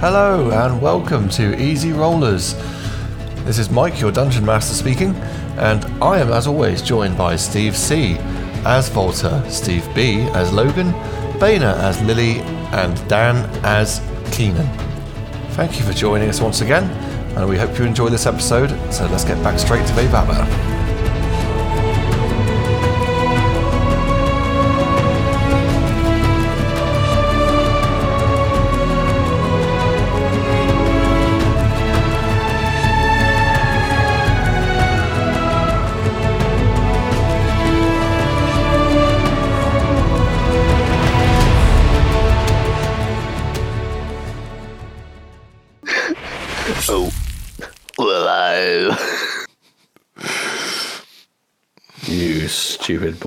Hello and welcome to Easy Rollers. This is Mike, your Dungeon Master speaking, and I am as always joined by Steve C. as Volta, Steve B. as Logan, Baina as Lily, and Dan as Keenan. Thank you for joining us once again, and we hope you enjoy this episode, so let's get back straight to Vebaba.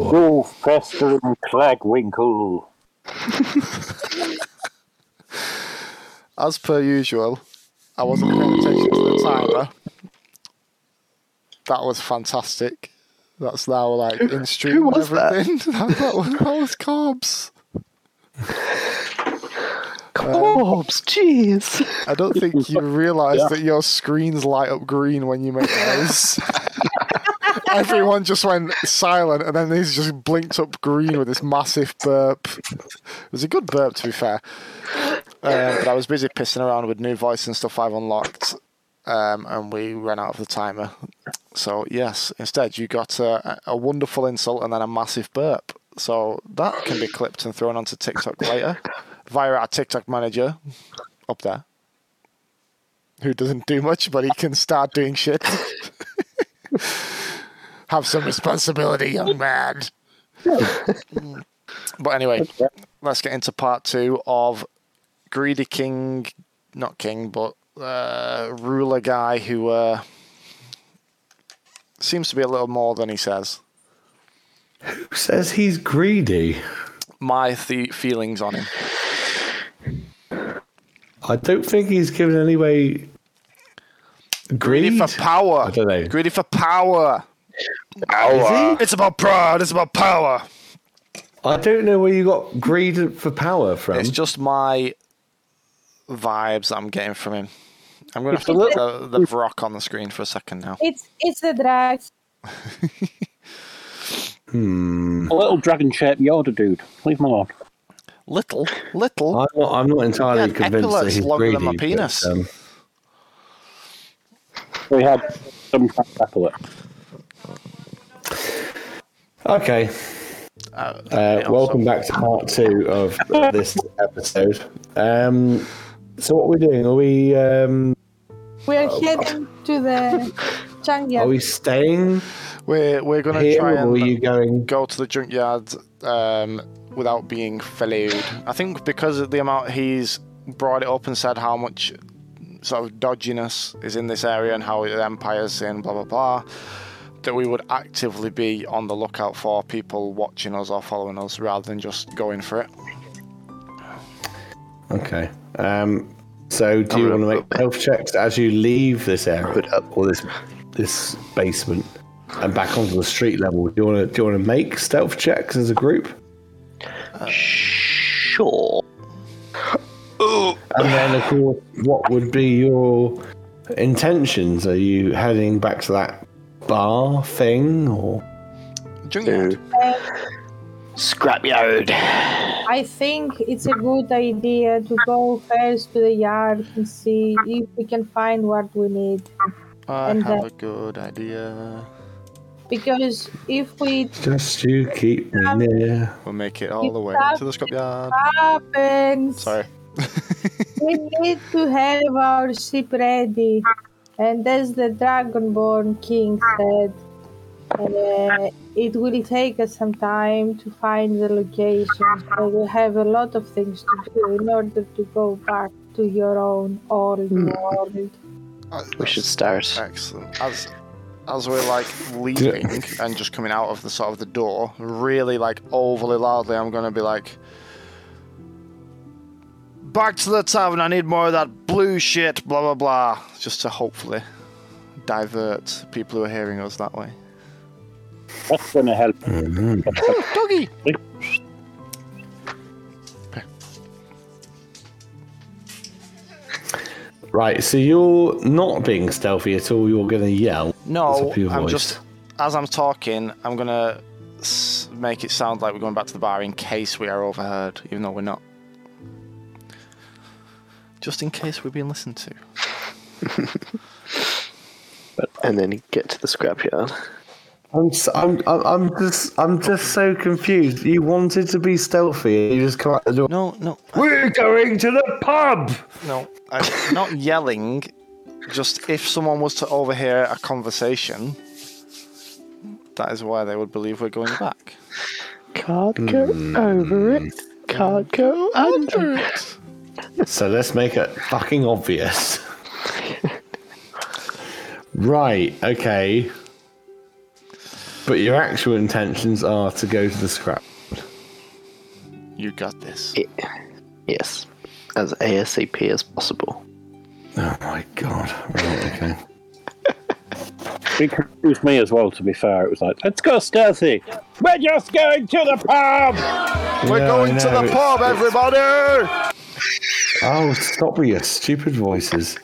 Stupid boy. Oh, Fester and Cragwinkle. As per usual, I wasn't paying attention to the timer. That was fantastic. That's now like in stream who was that? everything. That, that was, that was Cobbs. Corbs, jeez. I don't think you realise that your screens light up green when you make noise. Everyone just went silent, and then these just blinked up green with this massive burp. It was a good burp, to be fair. Um, but I was busy pissing around with new voice and stuff I've unlocked, um, and we ran out of the timer. So yes, instead you got a, a wonderful insult and then a massive burp. So that can be clipped and thrown onto TikTok later via our TikTok manager up there, who doesn't do much, but he can start doing shit. Have some responsibility, young man. but anyway, let's get into part two of Greedy King, not King, but uh, ruler guy who uh, seems to be a little more than he says. Who says he's greedy? My th- feelings on him. I don't think he's given any way. Greedy for power. I don't know. Greedy for power. Power. It's about pride. It's about power. I don't know where you got greed for power from. It's just my vibes I'm getting from him. I'm going to have to It's put the, the Vrock on the screen for a second now. It's it's the drugs. hmm. A little dragon shaped Yoda dude. Leave him alone. Little, little. I'm not, I'm not entirely Yeah, convinced that he's longer greedy. than my but, penis. um, We had some kind of epaulet. Okay. Uh, Uh, welcome back to part two of this episode. Um, so what we're we doing? Are we um, We're heading to the junkyard. are we staying We're, we're going to try or are and you going? go to the junkyard um, without being followed. I think because of the amount he's brought it up and said how much sort of dodginess is in this area and how the Empire's in, blah, blah, blah, that we would actively be on the lookout for people watching us or following us rather than just going for it. Okay. Um, so do you want to make health checks as you leave this area or this this basement and back onto the street level? Do you want to do you want to make stealth checks as a group? Sure. Oh, And then, of course, what would be your intentions? Are you heading back to that bar thing, or Junkyard. Uh, scrapyard. I think it's a good idea to go first to the yard and see if we can find what we need. I And, have uh, a good idea. Because if we just you keep me near? We'll make it all the way to the scrapyard. happens, Sorry. we need to have our ship ready. And as the Dragonborn King ah. said, uh, it will take us some time to find the location. So we have a lot of things to do in order to go back to your own old hmm. world. Uh, we should start. Excellent. As as we're like leaving and just coming out of the sort of the door, really like overly loudly, I'm gonna be like, "Back to the tavern. I need more of that blue shit." Blah blah blah. Just to hopefully divert people who are hearing us that way. That's going to help. Oh, doggy. Right, so you're not being stealthy at all. You're going to yell. No, up to your I'm voice. just as I'm talking, I'm gonna make it sound like we're going back to the bar in case we are overheard, even though we're not. Just in case we're being listened to. And then you get to the scrapyard. I'm, s- I'm, I'm, I'm just, I'm just so confused. You wanted to be stealthy, and you just come out the door. No, no, We're going to the pub. no. I'm not yelling. Just if someone was to overhear a conversation, that is why they would believe we're going back. Can't go hmm. over it. Can't go under it. So let's make it fucking obvious. right. Okay. But your actual intentions are to go to the scrap. You got this. Yes. As ASAP as possible. Oh my god. Right. Okay. It confused me as well, to be fair. It was like, let's go stealthy. We're just going to the pub. We're going to the it's- pub, everybody! Oh, stop with your stupid voices.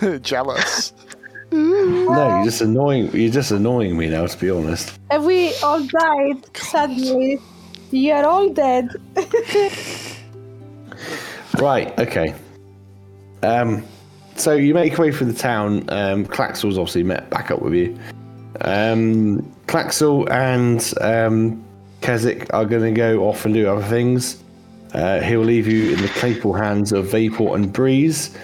Jealous. No, you're just annoying. You're just annoying me now. To be honest. Have we all died suddenly? You are all dead. Right. Okay. Um. So you make your way through the town. Um, Claxel's obviously met back up with you. Um, Claxel and um, Keswick are going to go off and do other things. Uh, he'll leave you in the capable hands of Vapor and Breeze.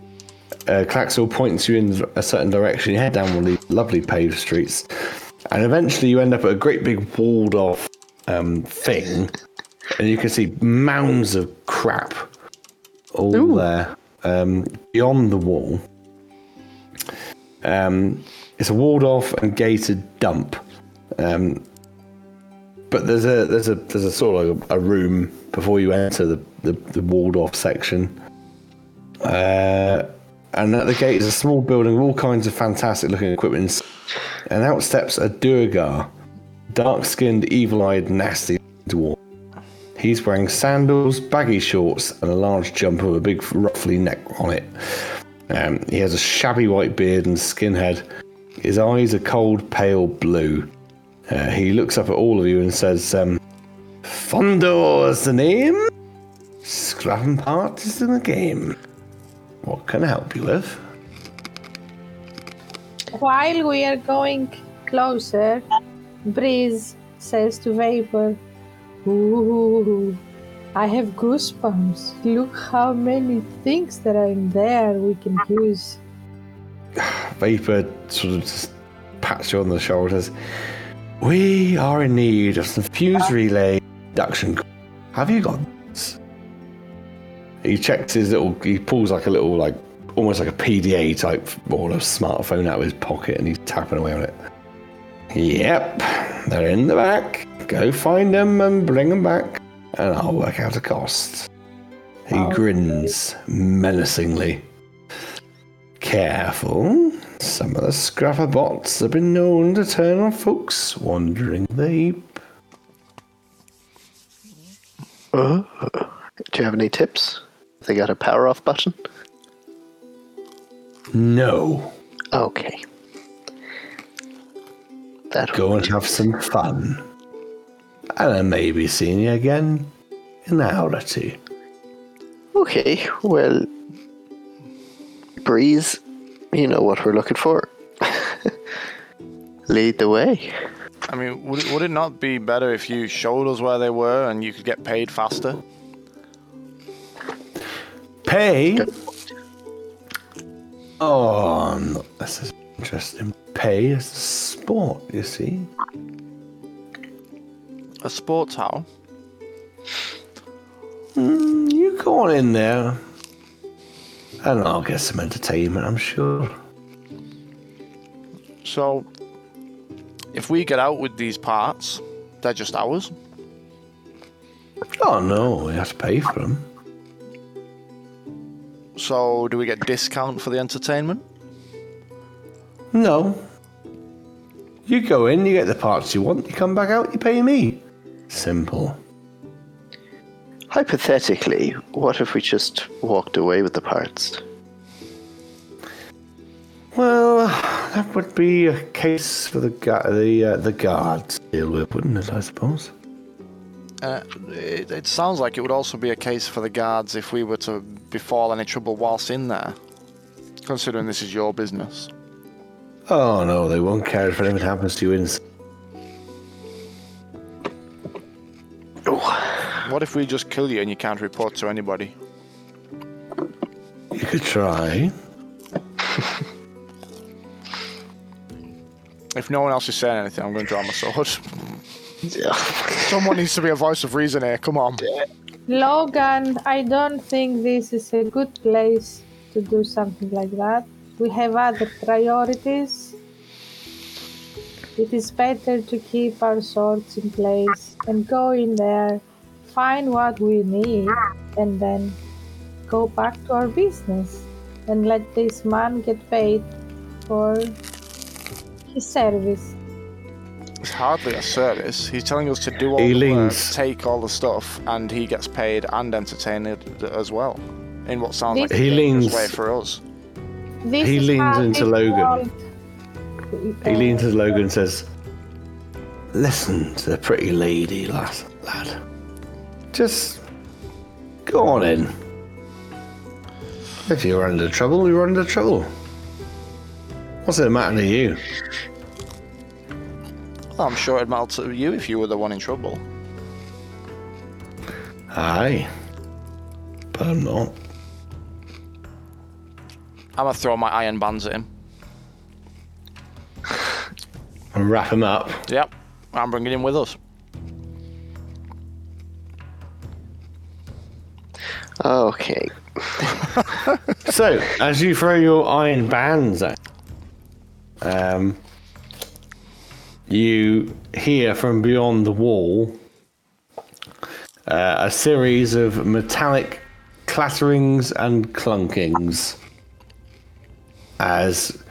Uh, Claxel points you in a certain direction. You head down one of these lovely paved streets, and eventually you end up at a great big walled off um, thing, and you can see mounds of crap all there um, beyond the wall. Um, it's a walled off and gated dump. Um, but there's a there's a there's a sort of a, room before you enter the, the, the walled off section. Uh, and at the gate is a small building with all kinds of fantastic looking equipment. And out steps a Duergar, dark skinned, evil eyed, nasty dwarf. He's wearing sandals, baggy shorts, and a large jumper with a big ruffly neck on it. Um, he has a shabby white beard and skinhead. His eyes are cold, pale blue. Uh, he looks up at all of you and says, um, Fondor's the name. Scrapping part is in the game. What can I help you with? While we are going closer, Breeze says to Vapor, Ooh, I have goosebumps. Look how many things that are in there we can use. Vapor sort of just pats you on the shoulders. We are in need of some fuse relay induction. Have you got this? He checks his little, he pulls like a little, like, almost like a PDA type or a smartphone out of his pocket and he's tapping away on it. Yep, they're in the back. Go find them and bring them back, and I'll work out a cost. He grins menacingly. Careful. Some of the scrapper bots have been known to turn on folks wandering the heap. Uh, do you have any tips? They got a power off button? No. Okay. That Go and have some fun. And I may be seeing you again in an hour or two. Okay, well, Breeze, you know what we're looking for. Lead the way. I mean, would it, would it not be better if you showed us where they were and you could get paid faster? Pay? Oh, no, this is interesting. Pay is a sport, you see. A sports how? Mm, you go on in there, and I'll get some entertainment, I'm sure. So, if we get out with these parts, they're just ours. Oh no, you have to pay for them. So, do we get discount for the entertainment? No. You go in, you get the parts you want, you come back out, you pay me. Simple. Hypothetically, what if we just walked away with the parts? Well, that would be a case for the gu- the uh, the guards to deal with, wouldn't it? I suppose. Uh, it, it sounds like it would also be a case for the guards if we were to befall any trouble whilst in there, considering this is your business. Oh no, they won't care if anything happens to you inside. What if we just kill you and you can't report to anybody? You could try. If no one else is saying anything, I'm going to draw my sword. Someone needs to be a voice of reason here. Come on. Logan, I don't think this is a good place to do something like that. We have other priorities. It is better to keep our swords in place and go in there, find what we need, and then go back to our business and let this man get paid for his service. It's hardly a service. He's telling us to do all He the work, take all the stuff, and he gets paid and entertained as well. In what sounds like a He dangerous leans- way for us. This He is leans how into it's Logan. called. He Uh, leans to Logan and says, "Listen to the pretty lady, lass, lad. Just go on in. If you're under trouble, you're under trouble. What's it matter to you? Well, I'm sure it'd matter to you if you were the one in trouble. Aye, but I'm not. I'm gonna throw my iron bands at him. And wrap him up. Yep, I'm bringing him with us. Okay. So, as you throw your iron bands at, um, you hear from beyond the wall uh, a series of metallic clatterings and clunkings as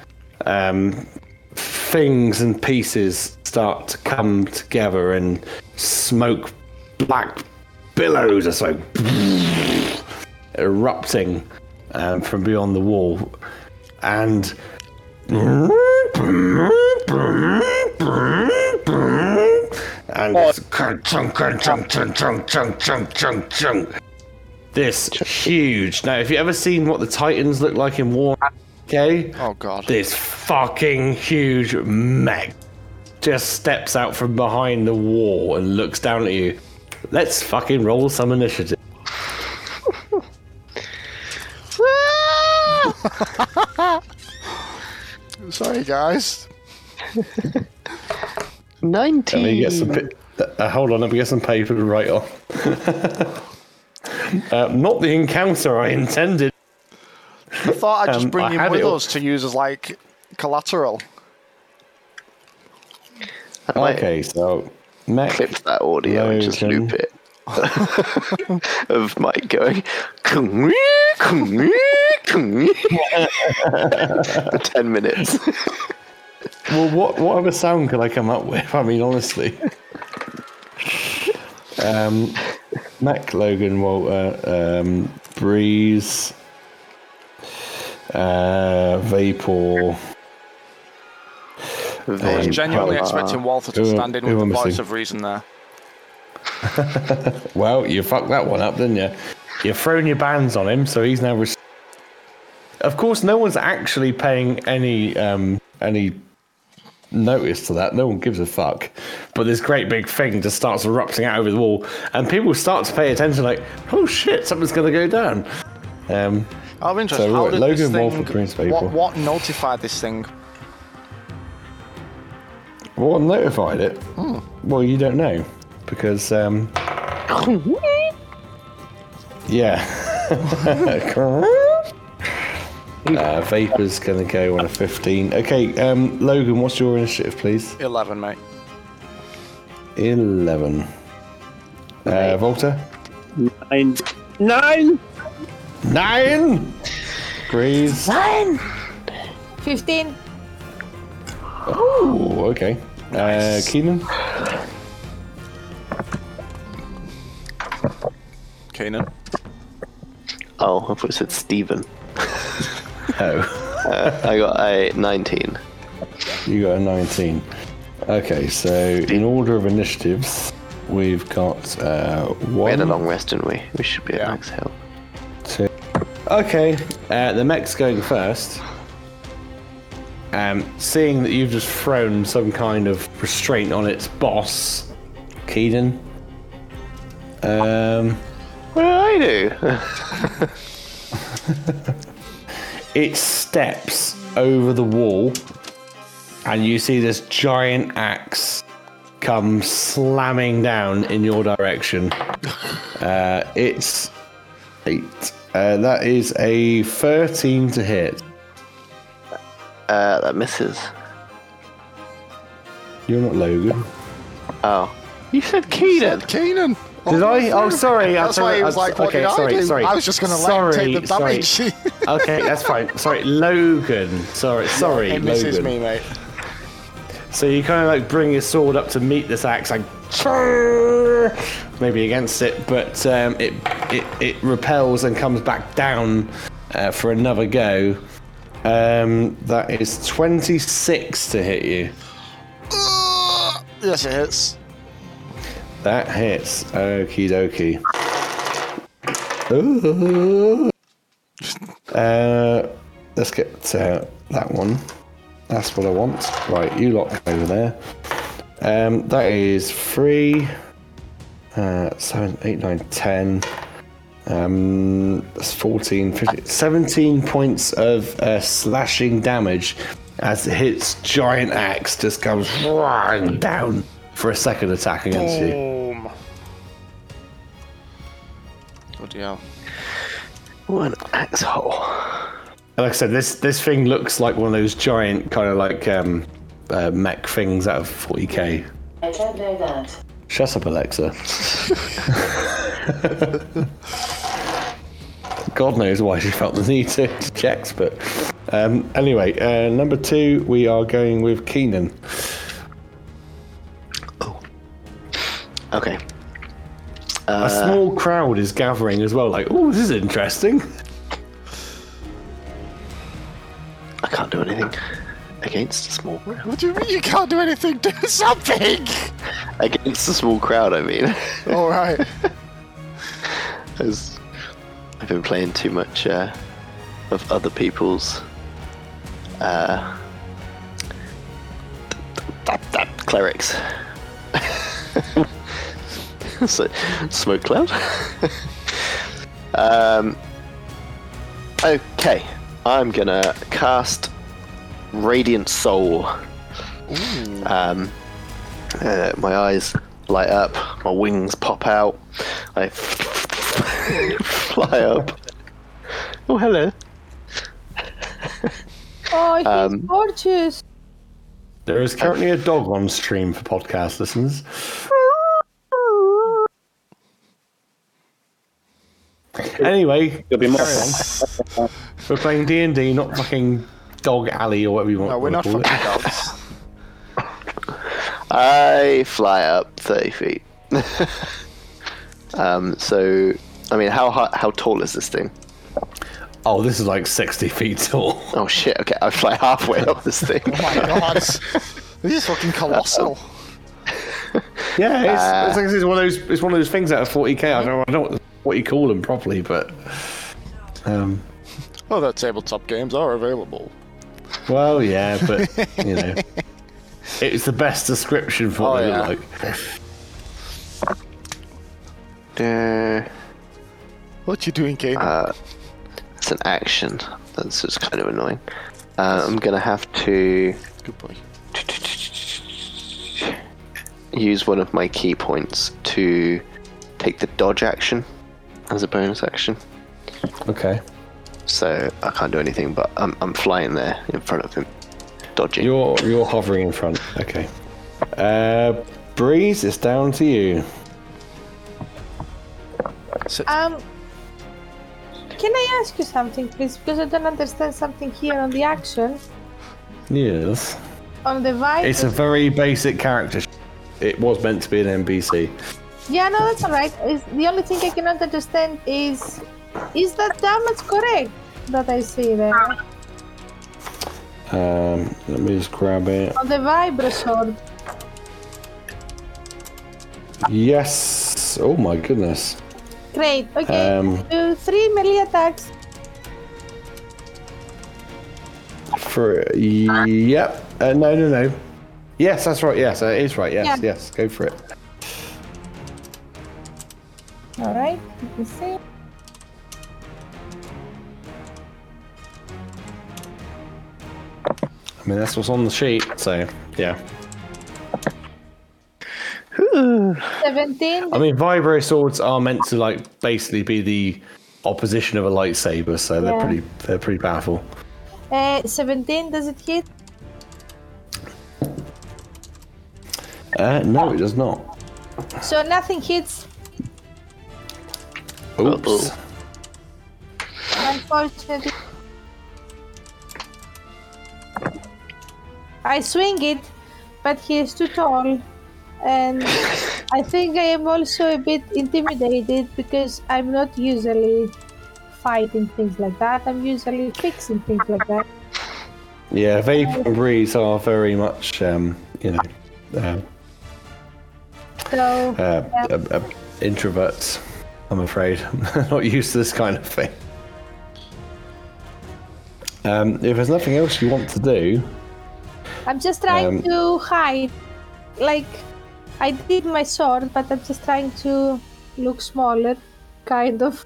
um, things and pieces start to come together and smoke black billows are so erupting um, from beyond the wall, and and it's chunk chunk chunk chunk chunk chunk chunk chunk. This huge. Now, have you ever seen what the Titans look like in War? Okay, Oh god. this fucking huge mech just steps out from behind the wall and looks down at you. Let's fucking roll some initiative. Sorry, guys. Let me Nineteen. get some. pi- Uh, hold on, let me get some paper to write on. uh, not the encounter I intended. I thought I'd just Um, bring I him with it us to use as like collateral. Okay, so mech. clip that audio and just loop it. of Mike going for ten minutes. Well, what what other sound could I come up with? I mean, honestly. um, Mac, Logan, Volta, um, Breeze, uh, Vapor. I was genuinely uh, expecting Volta to who- stand in with am the voice missing? of reason there. Well, you fucked that one up, didn't you? You've thrown your bands on him, so he's now. Res- of course, no one's actually paying any um, any notice to that. No one gives a fuck. But this great big thing just starts erupting out over the wall, and people start to pay attention. Like, oh shit, something's going to go down. Um, Out of interest, So, how right, did Logan this Wolf thing, and Prince what, what notified this thing? what notified it? Well, you don't know because um, yeah. uh, Vapor's gonna go on a 15. Okay, um, Logan, what's your initiative, please? 11, mate. 11. Uh, Volta? Nine. Nine! Nine! Breeze? 15. Oh, okay. Uh, Keenan? Kanan. Oh, I thought it said Stephen. Oh. Uh, I got a 19. You got a 19. Okay, so in order of initiatives, we've got uh, We had a one, long rest, didn't we? We should be at max health. two. Okay, uh, the mech's going first. Um, seeing that you've just thrown some kind of restraint on its boss, Keaton. Um, What did I do? it steps over the wall, and you see this giant axe come slamming down in your direction. Uh, it's eight. Uh, that is a 13 to hit. Uh, that misses. You're not Logan. Oh. You said Keenan. Keenan. Did I? Oh, sorry. That's I why he was like, "What okay, did I sorry, do?" Sorry. I was just gonna let him take the Sorry, damage. okay, that's fine. Sorry, Logan. Sorry, sorry, It misses Logan. me, mate. So you kind of like bring your sword up to meet this axe, like maybe against it, but um, it, it it repels and comes back down uh, for another go. Um, that is twenty six to hit you. Yes, it hits. That hits. Okie dokie. Uh, let's get to that one. That's what I want. Right, you lot over there. Um, that is three, uh, seven, eight, nine, ten. Um, that's 14, 15, 17 points of uh, slashing damage as it hits giant axe just comes down for a second attack against you. Boom. Bloody hell. What an axe hole. And Like I said, this this thing looks like one of those giant kind of like um, uh, mech things out of 40k. I don't know that. Shut up, Alexa. God knows why she felt the need to, to check, but um, anyway, uh, number two, we are going with Keenan. Okay. A small crowd is gathering as well, like, oh, this is interesting. I can't do anything against a small crowd. what do you mean you can't do anything? Do something. Against a small crowd, I mean. All right. As I've been playing too much uh, of other people's uh, that, that clerics. so, smoke cloud. um, okay, I'm gonna cast Radiant Soul. Um, uh, my eyes light up, my wings pop out, I fly up. Oh, hello. Oh, he's Um, gorgeous. There is currently a dog on stream for podcast listeners. Anyway, There'll be more. we're playing D and D, not fucking Dog Alley or whatever you want. No, we're not call fucking it. dogs. I fly up 30 feet. um, so, I mean, how high, how tall is this thing? Oh, this is like sixty feet tall. Oh shit! Okay, I fly halfway up this thing. Oh my god. this is fucking colossal. Yeah, it's, Uh, it's, like, it's one of those. It's one of those things out of forty k. I don't, I don't know what, what you call them properly, but um, Well, that tabletop games are available. well, yeah, but you know, it's the best description for what Oh, they yeah. look like. Uh, What you doing, Kane? it's an action. That's just kind of annoying. Uh, I'm gonna have to Good boy. use one of my ki points to take the dodge action as a bonus action. Okay, So I can't do anything, but I'm, I'm flying there in front of him, dodging. you're you're hovering in front. Okay, uh, breeze, it's down to you. Um, can I ask you something, please? Because I don't understand something here on the action Yes, on the vibe. it's a very basic character. It was meant to be an NPC. Yeah, no, that's alright. Is the only thing I cannot understand is is that damage correct that I see there? Um, let me just grab it. On the vibro sword. Yes. Oh my goodness. Great. Okay. Um, Do three melee attacks. For yep. Uh, no, no, no. Yes, that's right. Yes, uh, it is right. Yes, Yeah. yes. Go for it. All right. Let me see. I mean, that's what's on the sheet. So yeah. Seventeen. I mean, vibro swords are meant to like basically be the opposition of a lightsaber, so they're Yeah. pretty they're pretty powerful. Uh, Seventeen. Does it hit? Uh, no, it does not. So nothing hits. Oops. Unfortunately. I swing it, but he is too tall. And I think I am also a bit intimidated because I'm not usually fighting things like that. I'm usually fixing things like that. Yeah, vapor and breeze are very much, um, you know, uh, So uh, uh, uh, introverts. I'm afraid I'm not used to this kind of thing. Um, if there's nothing else you want to do, I'm just trying Um, to hide. Like, I did my sword, but I'm just trying to look smaller, kind of.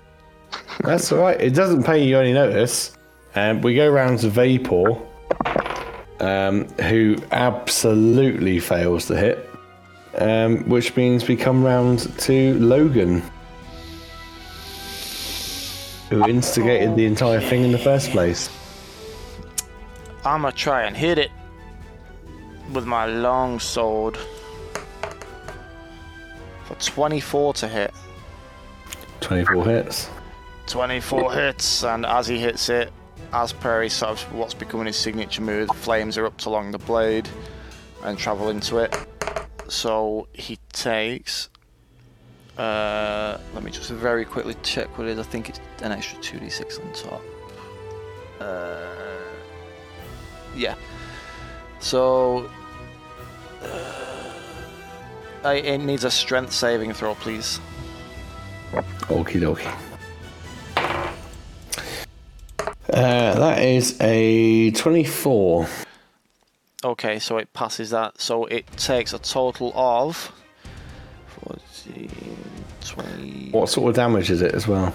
That's all right. It doesn't pay you any notice. Um, we go round to Vapor, um, who absolutely fails to hit, um, which means we come round to Logan, who instigated the entire thing in the first place. I'm gonna try and hit it with my long sword for 24 to hit. 24 hits. 24 hits, and as he hits it, as per his sort of what's becoming his signature move, flames erupt along the blade and travel into it. So he takes. Uh, let me just very quickly check what it is. I think it's an extra 2d6 on top. Uh, yeah. So. Uh, I- it needs a strength saving throw, please. Okie dokie. Uh, that is a 24. Okay, so it passes that. So it takes a total of 14, 20, What sort of damage is it as well?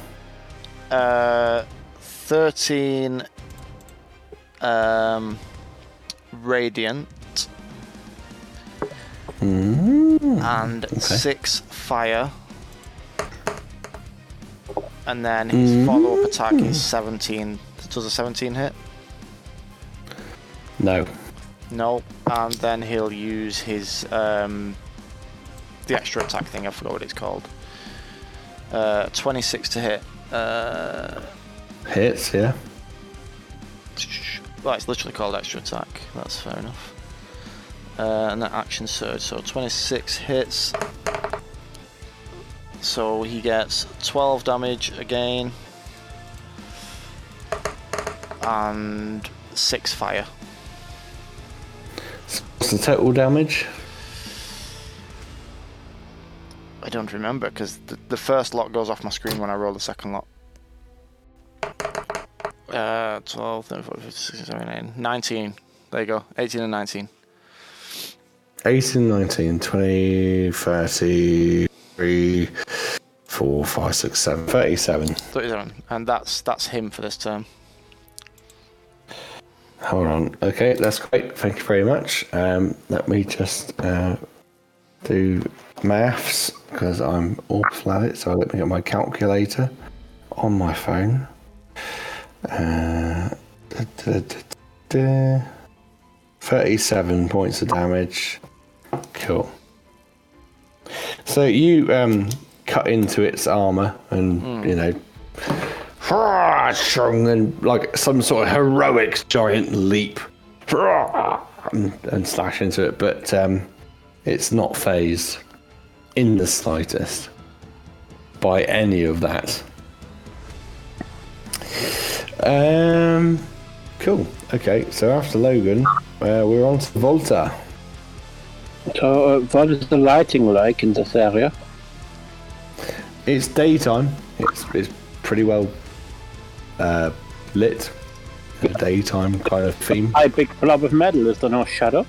uh, 13 um, radiant and 6 fire. And then his follow up attack is 17. Does a 17 hit? No. No. And then he'll use his um, the extra attack thing. I forgot what it's called. Uh, 26 to hit. Uh, Hits, yeah. well, it's literally called extra attack. That's fair enough. Uh, and that action surge. So 26 hits. So he gets 12 damage again. And 6 fire. What's the total damage? Don't remember because the, the first lot goes off my screen when I roll the second lot. Uh, 12, 13, 14, 15, 16, 17, 19. There you go. 18 and 19. 18, 19, 20, 33, 4, 5, 6, 7, 37. 37. And that's that's him for this term. Hold on. Okay, that's great. Thank you very much. Um, let me just uh, do maths because I'm awful at it. So let me get my calculator on my phone. Uh, da, da, da, da. 37 points of damage. Cool. So you um, cut into its armor and, you know, strong and like some sort of heroic giant leap and, and slash into it, but um, it's not phased in the slightest by any of that. Um, cool. okay, so after Logan, uh, we're on to Volta. So, uh, what is the lighting like in this area? It's daytime. It's it's pretty well uh, lit. A daytime kind of theme. A big blob of metal. Is there no shadow?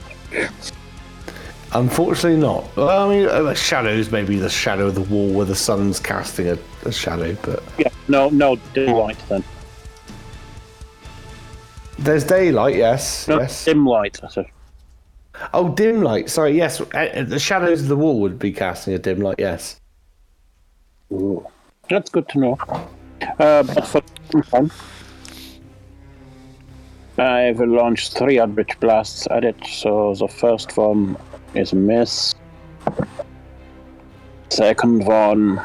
Unfortunately, not. Well, I mean, uh, shadows. Maybe the shadow of the wall where the sun's casting a, a shadow, but Yeah. No, no dim light then. there's daylight. Yes, No yes. dim light. I said. Oh, dim light. Sorry. Yes, uh, the shadows of the wall would be casting a dim light. Yes. Ooh. That's good to know. Uh, but for fun, I've launched three Eldritch Blasts at it. So the first one is a miss. Second one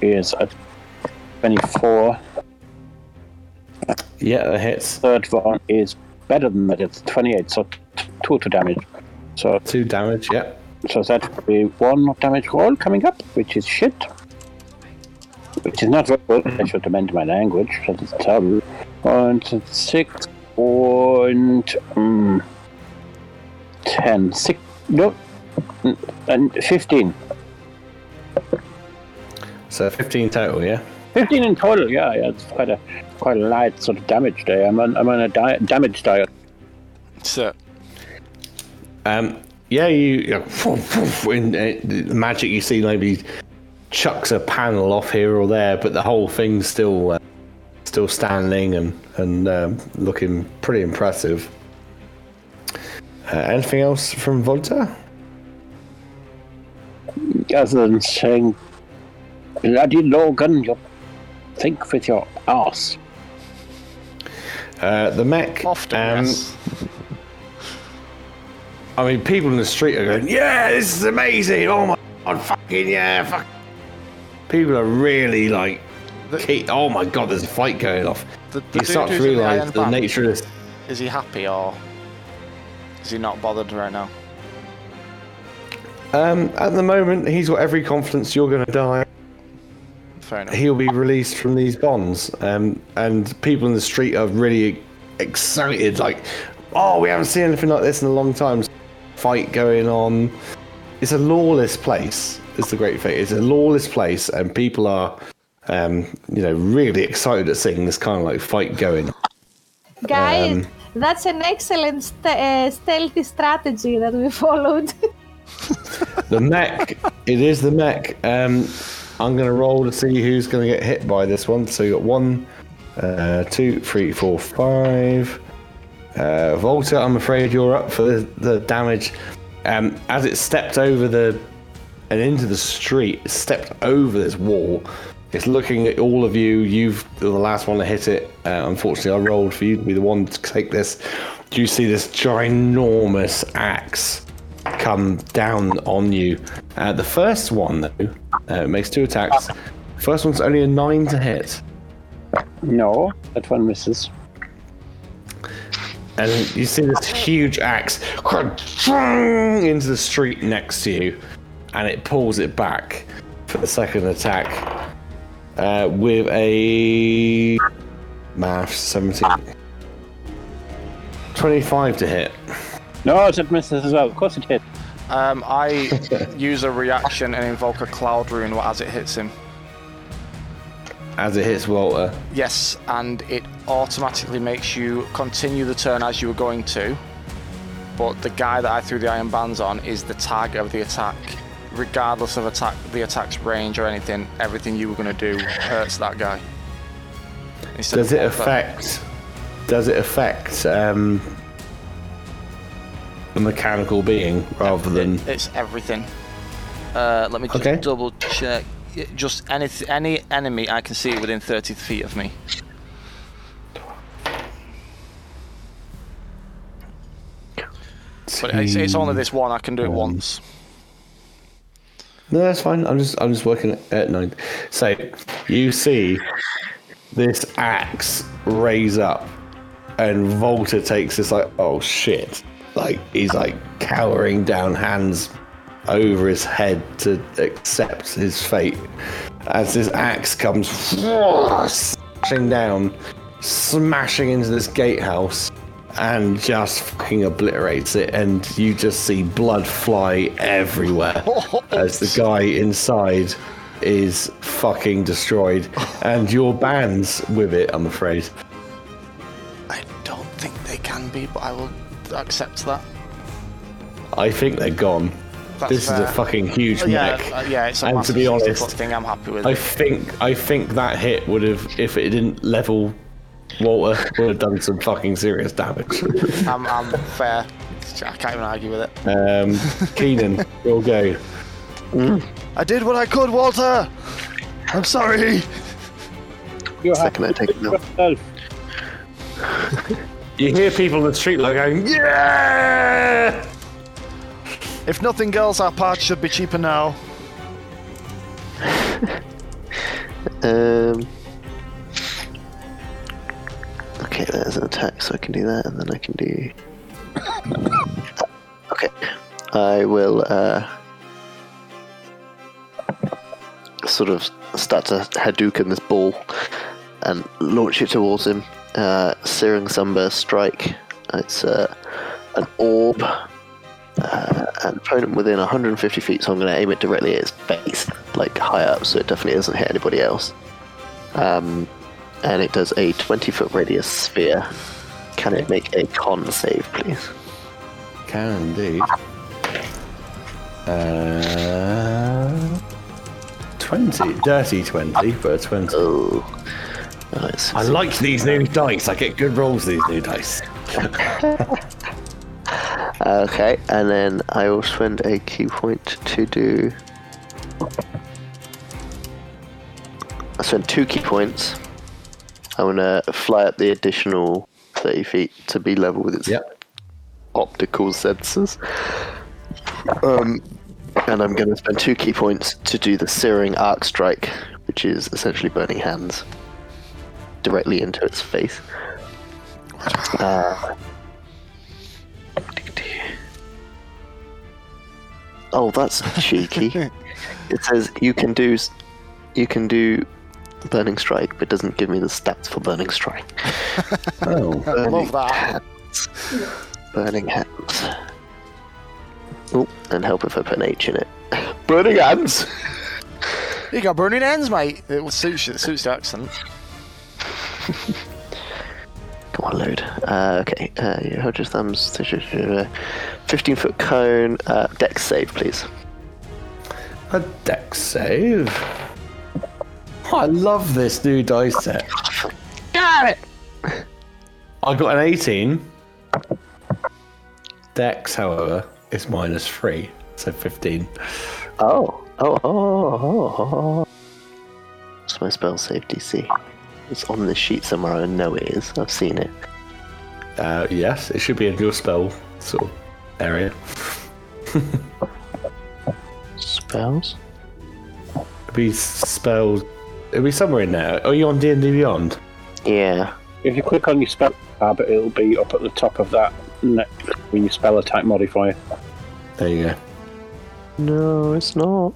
is a 24. Yeah, that hits. Third one is better than that. It's 28, so t- two to damage. So, Two damage. Yeah. so that will be one damage roll coming up, which is shit. Which is not very good. I should amend my language. That is terrible. And six point um, ten. Six. No. And fifteen. So 15 total. Yeah. 15 in total, yeah, yeah, it's quite a quite a light sort of damage day. I'm on I'm on a diet, damage diet. So, Um, yeah, you, you know, in uh, the magic you see maybe chucks a panel off here or there, but the whole thing's still uh, still standing and and um, looking pretty impressive. Uh, anything else from Volta? Other than saying, bloody Logan, you think with your ass. Uh, the mech. often, um, yes. I mean, people in the street are going, "Yeah, this is amazing! Oh my god, fucking yeah, fuck!" People are really like, "Ke- "Oh my god, there's a fight going off." The, the You start to who's the realise the Band, nature of this. Is he happy or is he not bothered right now? Um, at the moment, he's got every confidence you're going to die. Fair enough. He'll be released from these bonds, um, and people in the street are really excited. Like, oh, we haven't seen anything like this in a long time. Fight going on. It's a lawless place. Is the great thing. It's a lawless place, and people are, um, you know, really excited at seeing this kind of like fight going. on. Guys, Um, that's an excellent st- uh, stealthy strategy that we followed. The mech. it is the mech. Um, I'm going to roll to see who's going to get hit by this one. So you got one, uh, two, three, four, five. Uh, Volta, I'm afraid you're up for the, the damage. Um, as it stepped over the and into the street, stepped over this wall. It's looking at all of you. You've the last one to hit it. Uh, unfortunately, I rolled for you to be the one to take this. Do you see this ginormous axe come down on you? Uh, the first one, though, uh, makes two attacks. First one's only a nine to hit. No, that one misses. and you see this huge axe into the street next to you, and it pulls it back for the second attack uh, with a math 17. 25 to hit. No, that misses as well. Of course it hit. Um, I use a reaction and invoke a cloud rune as it hits him. As it hits Volta. Yes, and it automatically makes you continue the turn as you were going to. But the guy that I threw the iron bands on is the target of the attack. Regardless of attack, the attack's range or anything, everything you were going to do hurts that guy. Instead Does it affect? Does it affect um, a mechanical being rather than? It's everything. Uh, let me just Okay. double check. Just any any enemy I can see within 30 feet of me. But it's, it's only this one. I can do it once. No, that's fine. I'm just I'm just working at nine. So you see this axe raise up, and Volta takes this like oh shit, like he's like cowering down, hands over his head to accept his fate. As this axe comes slashing down, smashing into this gatehouse and just fucking obliterates it, and you just see blood fly everywhere as the guy inside is fucking destroyed, and your band's with it. I'm afraid. I don't think they can be, but I will accept that. I think they're gone. That's this is a fucking huge yeah, mech. uh, yeah, it's a and to be honest, thing. I'm happy with I think I think that hit would have, if it didn't level Walter, would have done some fucking serious damage. I'm, I'm fair. I can't even argue with it. Um, Keenan, you'll go. I did what I could, Walter. I'm sorry. You have Second, I take it now. You hear people in the street like going, "Yeah!" If nothing else, our parts should be cheaper now. Um. Okay, there's an attack, so I can do that, and then I can do. Okay, I will uh, sort of start to Hadouken this ball and launch it towards him. Uh, Searing Sunburst Strike. It's uh, an orb. Uh, an opponent within 150 feet, so I'm going to aim it directly at its face, like high up, so it definitely doesn't hit anybody else. Um, and it does a 20 foot radius sphere. Can it make a con save, please? Can indeed. Uh, 20. Dirty 20, but a 20. Oh. Nice. I like these new dice. I get good rolls with these new dice. Okay, and then I will spend a ki point to do. I spend two ki points. I want to fly up the additional 30 feet to be level with its Yep. optical sensors. Um, and I'm going to spend two ki points to do the Searing Arc Strike, which is essentially burning hands directly into its face. Uh, oh, that's cheeky. it says you can do you can do burning strike, but doesn't give me the stats for burning strike. Oh. I love that. Hands. Burning hands. Oh, and help if I put an H in it. Burning hands. You got burning Hands, mate. It suits you. It suits the accent. Come on, load. Uh, okay, uh, you hold your thumbs. 15 foot cone. Uh, dex save, please. A dex save. Oh, I love this new dice set. Got it! I got an 18. Dex, however, is minus 3, so 15. Oh, oh, oh, oh, oh. What's my spell save DC? It's on this sheet somewhere. I know it is. I've seen it. Uh, yes, it should be in your spell sort of area. Spells? It'll be spelled. It'll be somewhere in there. Are you on D&D Beyond? Yeah. If you click on your spell tab, it'll be up at the top of that next when you spell attack modifier. There you go. No, it's not.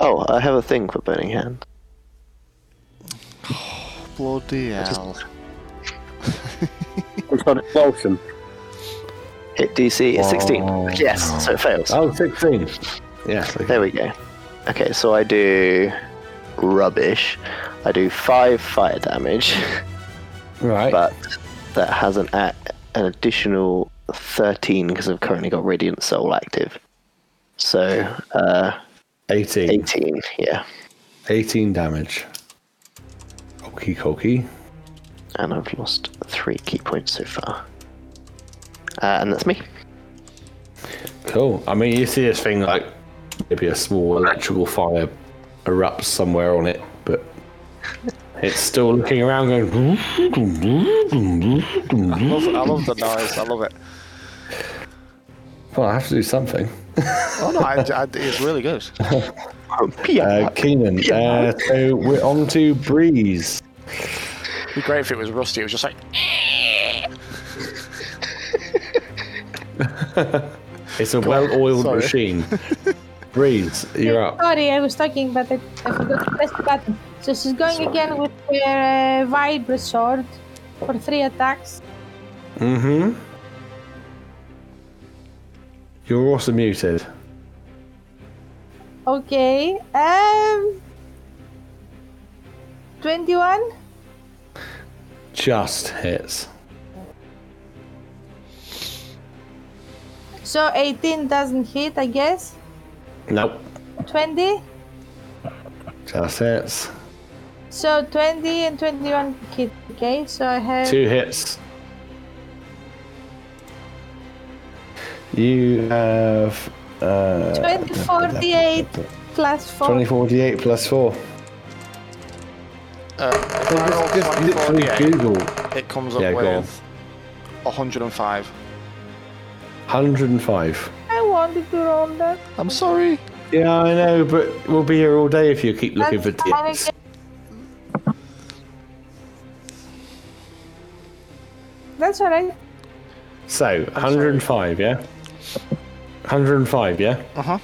Oh, I have a thing for burning hand. Bloody hell. It's got explosion. Hit DC is 16. Oh, yes, so it fails. Oh, 16. Yes. There we go. Okay, so I do rubbish. I do five fire damage, Right. but that has an a- an additional 13 because I've currently got Radiant Soul active. So uh, 18. 18, yeah. 18 damage. Okie dokie. And I've lost three ki points so far. Uh, and that's me. Cool. I mean, you see this thing like maybe a small electrical fire erupts somewhere on it, but it's still looking around going. I love, I love the noise. I love it. Well, I have to do something. Oh no, I, I, it's really good. Uh, Keenan, uh, so we're on to Breeze. It'd be great if it was rusty. It was just like It's a well-oiled Sorry. machine. Breeze, you're up. Sorry, I was talking, but I, I forgot to press the button. So she's going again with her uh, Vibra sword for three attacks. Mm-hmm. You're also muted. Okay. Um. 21? Just hits. So 18 doesn't hit, I guess. Nope. 20? Just hits. So 20 and 21 hit. Okay, so I have. Two hits. You have uh, 2048 plus 4. 2048 plus 4. Uh, if I Just literally Google. it comes up Yeah, go on. with 105. 105. I wanted to roll that. I'm sorry. Yeah, I know, but we'll be here all day if you keep looking for That's fine, tips. That's alright. So, 105, yeah? 105, yeah? Uh huh.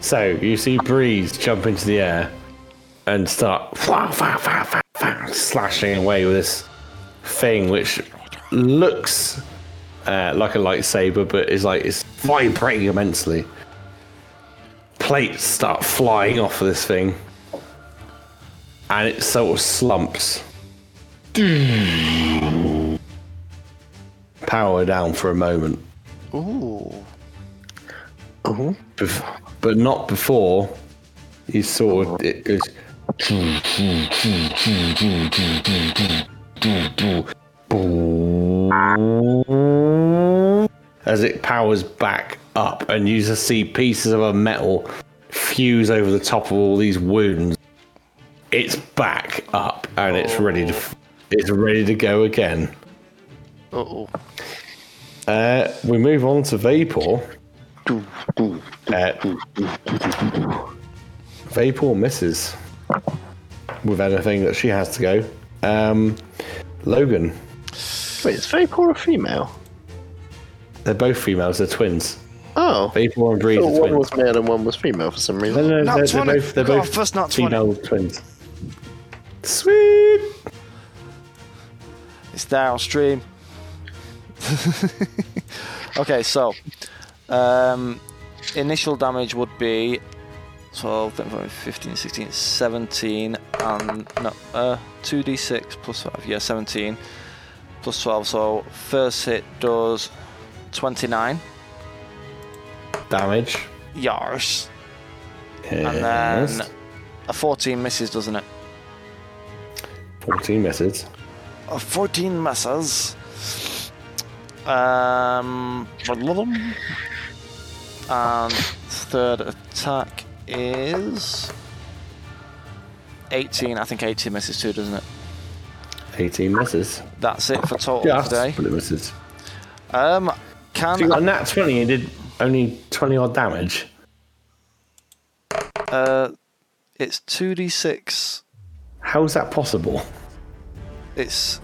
So, you see Breeze jump into the air and start slashing away with this thing which looks uh, like a lightsaber, but it's like it's vibrating immensely. Plates start flying off of this thing, and it sort of slumps. Power down for a moment. Ooh. Bef- but not before you sort of it goes as it powers back up and you just see pieces of a metal fuse over the top of all these wounds it's back up and it's ready to it's ready to go again Uh oh. uh, we move on to vapor uh, Vapor misses with anything that she has to go. Um, Logan, Wait, is Vapor a female? They're both females. They're twins. Oh. Vapor and Breeze Oh, are one twins. was male and one was female for some No, reason. no, Not they're, they're 20. both they're Oh, both first not 20. female twins. Sweet. It's downstream. okay, so um, initial damage would be 12, 13, 15, 16, 17, and no, uh, 2d6 plus 5, yeah, 17 plus 12. So first hit does 29 Damage. Yars. And then a 14 misses, doesn't it? 14 misses. Uh, 14 misses. Um, and third attack is 18. I think 18 misses too, doesn't it? 18 misses. That's it for total Just, today. but it misses. Um, So you got can a nat 20 and did only 20 odd damage. uh, it's 2d6. How's that possible? It's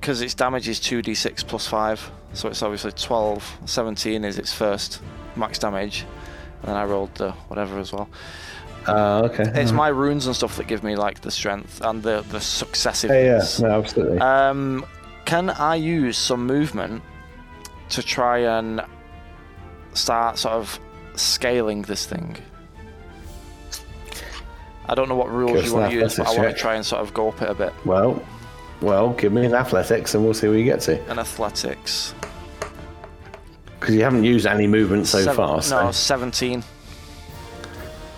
because its damage is 2d6 plus 5, so it's obviously 12. 17 is its first max damage, and then I rolled the whatever as well. Uh, okay. It's my runes and stuff that give me like the strength and the the yeah, yeah, no, absolutely. Um, can I use some movement to try and start sort of scaling this thing? I don't know what rules you want to use, but I want to try and sort of go up it a bit. well, well, give me an athletics and we'll see where you get to. And athletics. Because you haven't used any movement so Seven- far. So. No, 17.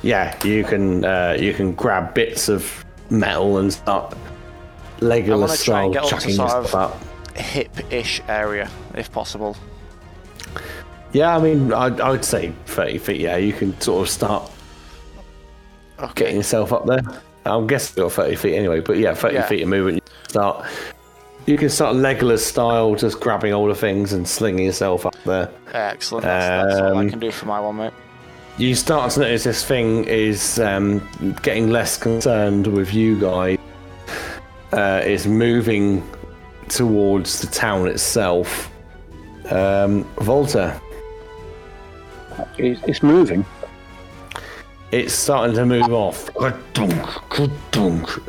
Yeah, you can uh, you can grab bits of metal and start Legolas style up chucking sort stuff of- up. Hip-ish area, if possible. Yeah, I mean, I'd, I would say 30 feet. Yeah, you can sort of start Okay. getting yourself up there. I'm guessing you're 30 feet anyway, but yeah, 30 Yeah. feet of movement. You can start. You can start Legolas style, just grabbing all the things and slinging yourself up there. Excellent. That's, that's all I Um, can do for my one, mate. You start to notice this thing is um, getting less concerned with you guys. Uh, is moving towards the town itself. Um, Volta, It's, it's moving. it's starting to move off,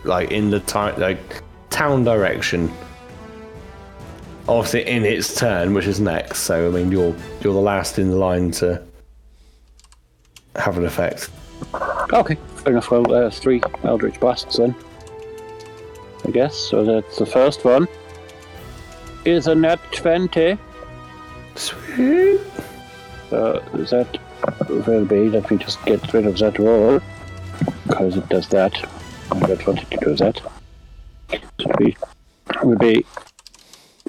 like in the like town direction. Obviously, in its turn, which is next. So I mean, you're you're the last in the line to have an effect. Okay, fair enough. Well, there's three Eldritch Blasts then. I guess. So that's the first one. Is a nat 20. Sweet. So that will be, let me just get rid of that roll. Because it does that. I don't want it to do that. So we will be.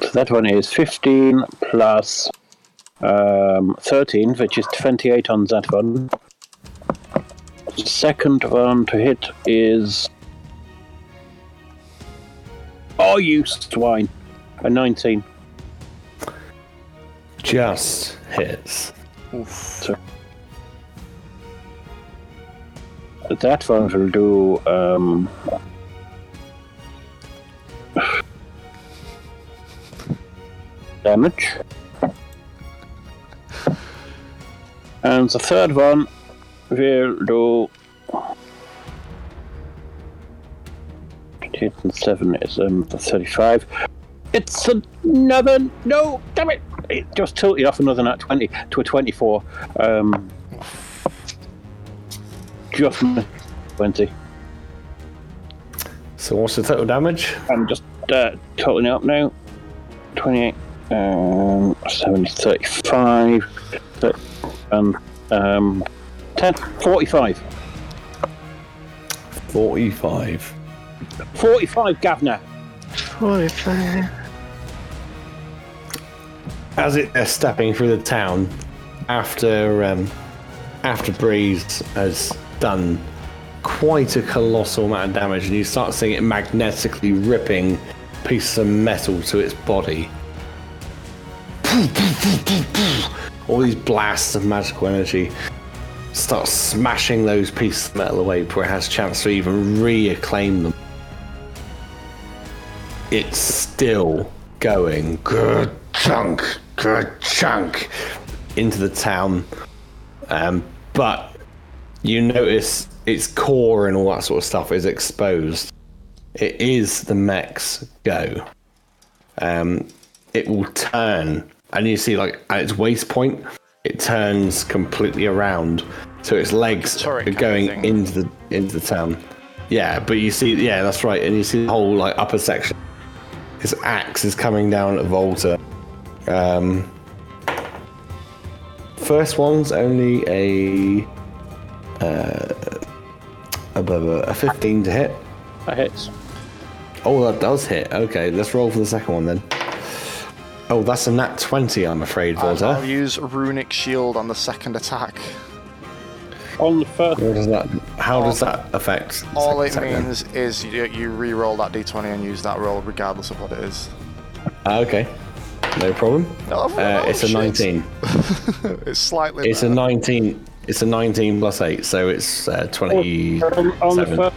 So that one is 15 plus um, 13, which is 28 on that one. Second one to hit is. Oh, you swine! A 19. Just hits. That one will do. Um, damage. And the third one will do. Eight and seven is um the thirty-five. It's another no. Damn it! It just tilted off another nat twenty to a twenty-four. Um, just twenty. So what's the total damage? I'm just uh, totaling up now. Twenty-eight, um, 70, 35, 30, um, um, 10, 45. 45. 45, Gavner. 45. As it, they're stepping through the town, after um, after Breeze has done quite a colossal amount of damage, and you start seeing it magnetically ripping pieces of metal to its body. All these blasts of magical energy start smashing those pieces of metal away before it has a chance to even reacclaim them. It's still going good chunk, good chunk into the town. Um, but you notice its core and all that sort of stuff is exposed. It is the mech's go. Um, it will turn, and you see, like at its waist point, it turns completely around, so its legs are going into the into the town. Yeah, but you see, yeah, that's right, and you see the whole like upper section. His axe is coming down at Volta. Um, first one's only a uh, a, a, a 15 to hit. That hits. Oh, that does hit. Okay, let's roll for the second one then. Oh, that's a nat 20, I'm afraid, And I'll Volta. use Runic Shield on the second attack. On the first, What does that? How does that affect? All it second means is you, you re-roll that d20 and use that roll regardless of what it is. Ah, okay, no problem. Oh, Uh, oh, it's a 19. It's slightly It's a 19. It's a 19 plus 8, so it's uh, 20. on, on the first,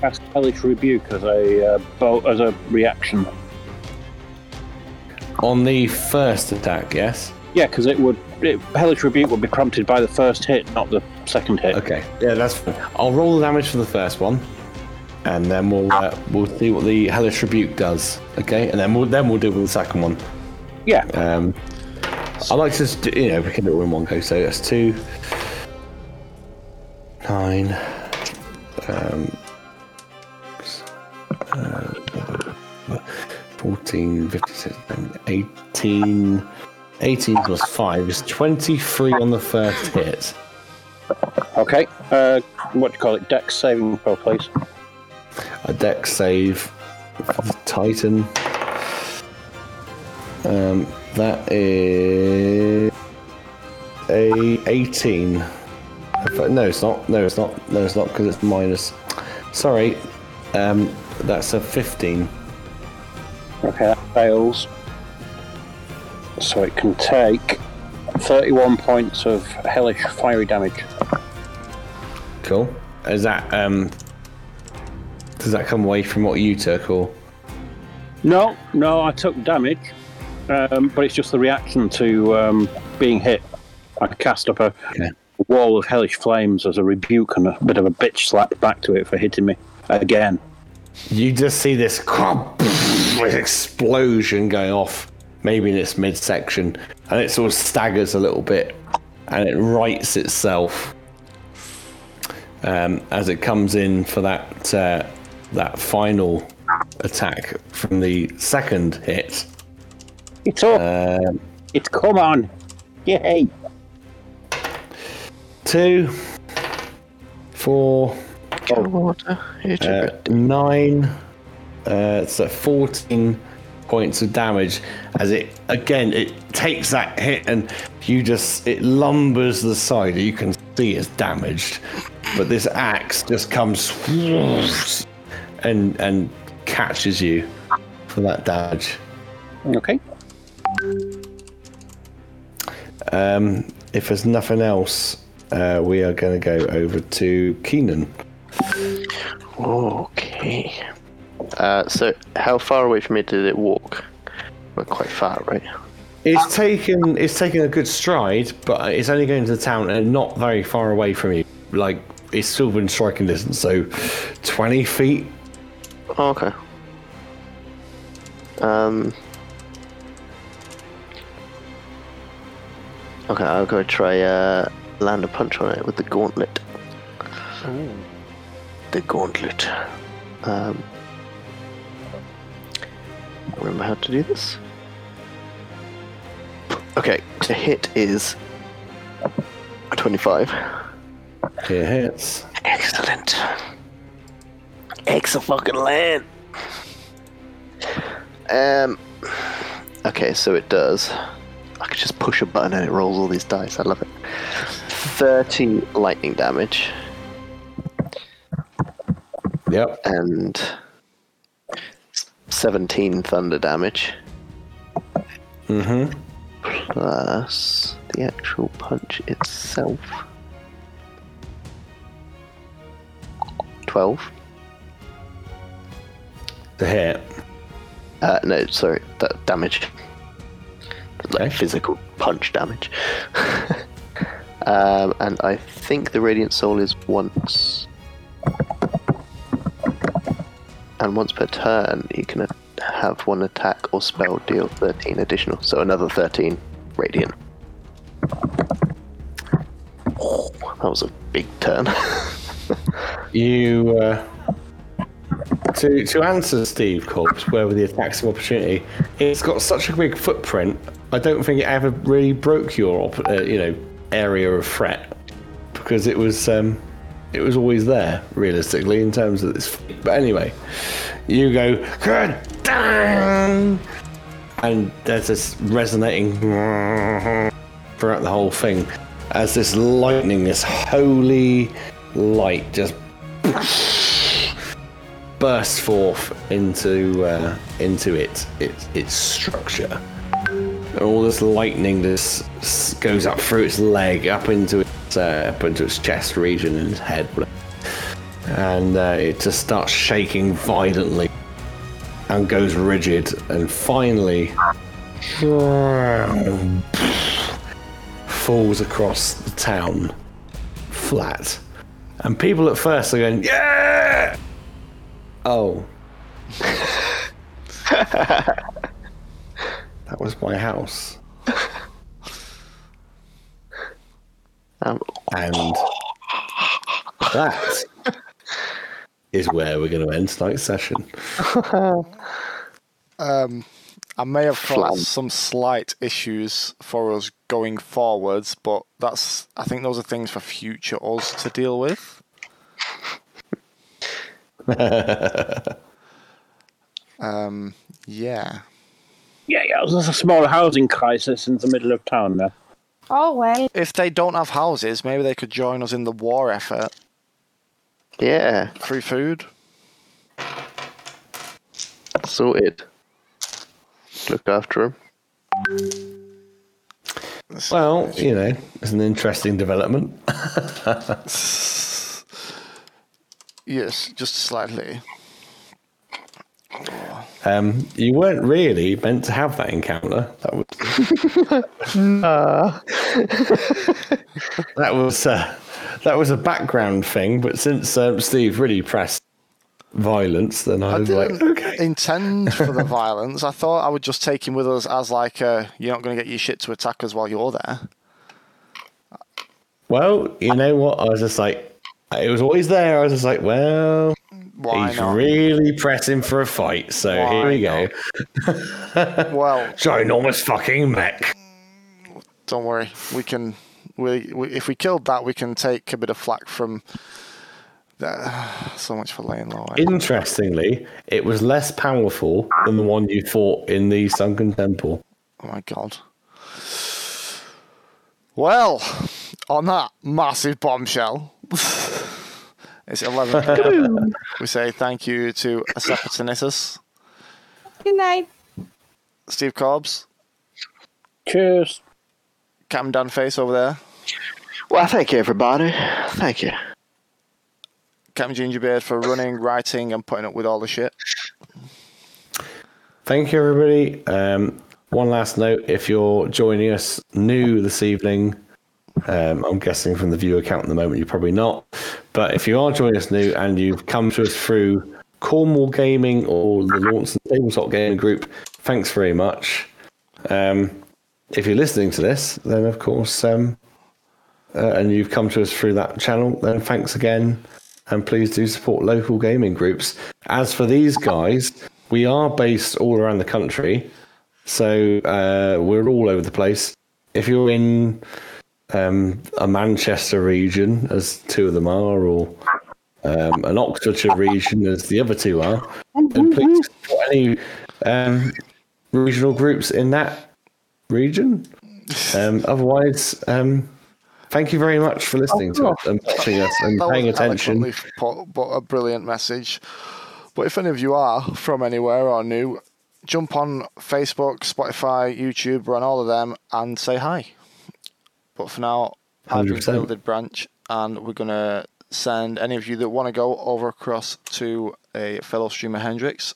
cast Hellish Rebuke as a uh, bo- as a reaction. On the first attack, yes? Yeah, because it would it, Hellish Rebuke would be prompted by the first hit, not the second hit. Okay, yeah, that's fine. I'll roll the damage for the first one, and then we'll uh, we'll see what the hellish rebuke does. Okay, and then we'll then we'll deal with the second one. Yeah, Um, I like to just you know we can do it in one go. So that's two, nine, um, uh, 14, 56, 18, 18 plus 5 is 23 on the first hit. Okay. Uh, what do you call it? Dex saving throw, please. a dex save for the Titan. Um, that is a 18. No, it's not. No, it's not. No, it's not because it's minus. Sorry, um, that's a 15. Okay, that fails. So it can take 31 points of hellish fiery damage. Cool. Is that um? Does that come away from what you took, or No, no, I took damage, um, but it's just the reaction to um, being hit. I cast up a wall of hellish flames as a rebuke and a bit of a bitch slap back to it for hitting me again. You just see this explosion going off, maybe in its midsection, and it sort of staggers a little bit, and it rights itself um, as it comes in for that uh, that final attack from the second hit. It's up. Um, it's come on. Yay. two, four, Water. uh, nine, uh, so 14 points of damage as it again it takes that hit and you just it lumbers the side you can see it's damaged but this axe just comes and and catches you for that damage Okay. um, if there's nothing else uh, we are going to go over to Keenan Okay. Uh, so, how far away from me did it walk? We're quite far, right? It's taken it's taken a good stride, but it's only going to the town and not very far away from you. Like it's still within striking distance, so twenty feet. Oh, okay. Um. Okay, I'll go try uh, land a punch on it with the gauntlet. The gauntlet. Um. Remember how to do this? Okay, to hit is a 25. It hits. Excellent. Exa fucking land. Um. Okay, so it does. I could just push a button and it rolls all these dice. I love it. Thirty lightning damage Yep. and seventeen thunder damage Mm-hmm. plus the actual punch itself. Twelve. The hit. Uh, no, sorry, that damage. Like Okay. physical punch damage. um, and I think the Radiant Soul is once. And once per turn, you can have one attack or spell deal 13 additional. So another 13 Radiant. Oh, that was a big turn. You uh, to to answer Steve Corpse, where were the attacks of opportunity? It's got such a big footprint. I don't think it ever really broke your uh, you know area of threat because it was um, it was always there realistically in terms of this. But anyway, you go and there's this resonating throughout the whole thing as this lightning, this holy light, just bursts forth into uh, into it, its its structure. And all this lightning just goes up through its leg, up into uh, up into its chest region and its head, and uh, it just starts shaking violently and goes rigid, and finally falls across the town flat. And people at first are going, yeah! Oh. that was my house. Um, And that is where we're going to end tonight's session. Um, I may have caused some slight issues for us going forwards, but that's I think those are things for future us to deal with. um, yeah. Yeah, yeah. There's a small housing crisis in the middle of town there. Oh well. If they don't have houses, maybe they could join us in the war effort. yeah, Free food. sorted. Look after them. Well, you know, it's an interesting development. Yes, just slightly. Um, you weren't really meant to have that encounter. That was that was uh, that was a background thing. But since um, Steve really pressed violence, then I, I was like, didn't okay. intend for the violence. I thought I would just take him with us as like, uh, you're not going to get your shit to attack us while you're there. Well, you know what? I was just like, it was always there. I was just like, well, Why he's not? really pressing for a fight. So here Why we go. Well, Ginormous fucking mech. don't worry. We can. We, we if we killed that, we can take a bit of flack from. The, so much for laying low. Interestingly, it was less powerful than the one you fought in the Sunken Temple. Oh my god. Well, on that massive bombshell, it's 11 We say thank you to Asepatinitus, Good night. Steve Cobbs, Cheers. Captain Dan Face over there, Well, thank you, everybody. Thank you. Captain Gingerbeard for running, writing, and putting up with all the shit. Thank you, everybody. Um, one last note if you're joining us new this evening, um, I'm guessing from the viewer count at the moment, you're probably not. But if you are joining us new and you've come to us through Cornwall Gaming or the Launceston Tabletop Gaming Group, thanks very much. Um, if you're listening to this, then of course, um, uh, and you've come to us through that channel, then thanks again. And please do support local gaming groups. As for these guys, we are based all around the country. So uh, we're all over the place. If you're in um, a Manchester region, as two of them are, or um, an Oxfordshire region, as the other two are, then please support any um, regional groups in that region. Um, otherwise, um, thank you very much for listening to us and watching us and That paying attention. put, but a brilliant message. But if any of you are from anywhere or new, jump on Facebook, Spotify, YouTube, run all of them and say hi. But for now, I've been 100%. Gilded Branch, and we're gonna send any of you that want to go over across to a fellow streamer Hendrix.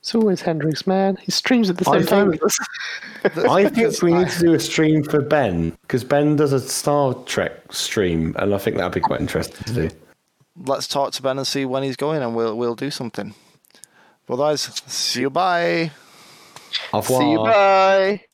It's always Hendrix, man. He streams at the I same time think- as us. I think we need to do a stream for Ben because Ben does a Star Trek stream, and I think that'd be quite interesting to do. Let's talk to Ben and see when he's going, and we'll we'll do something. Otherwise, see you. Bye. Au See you. Bye.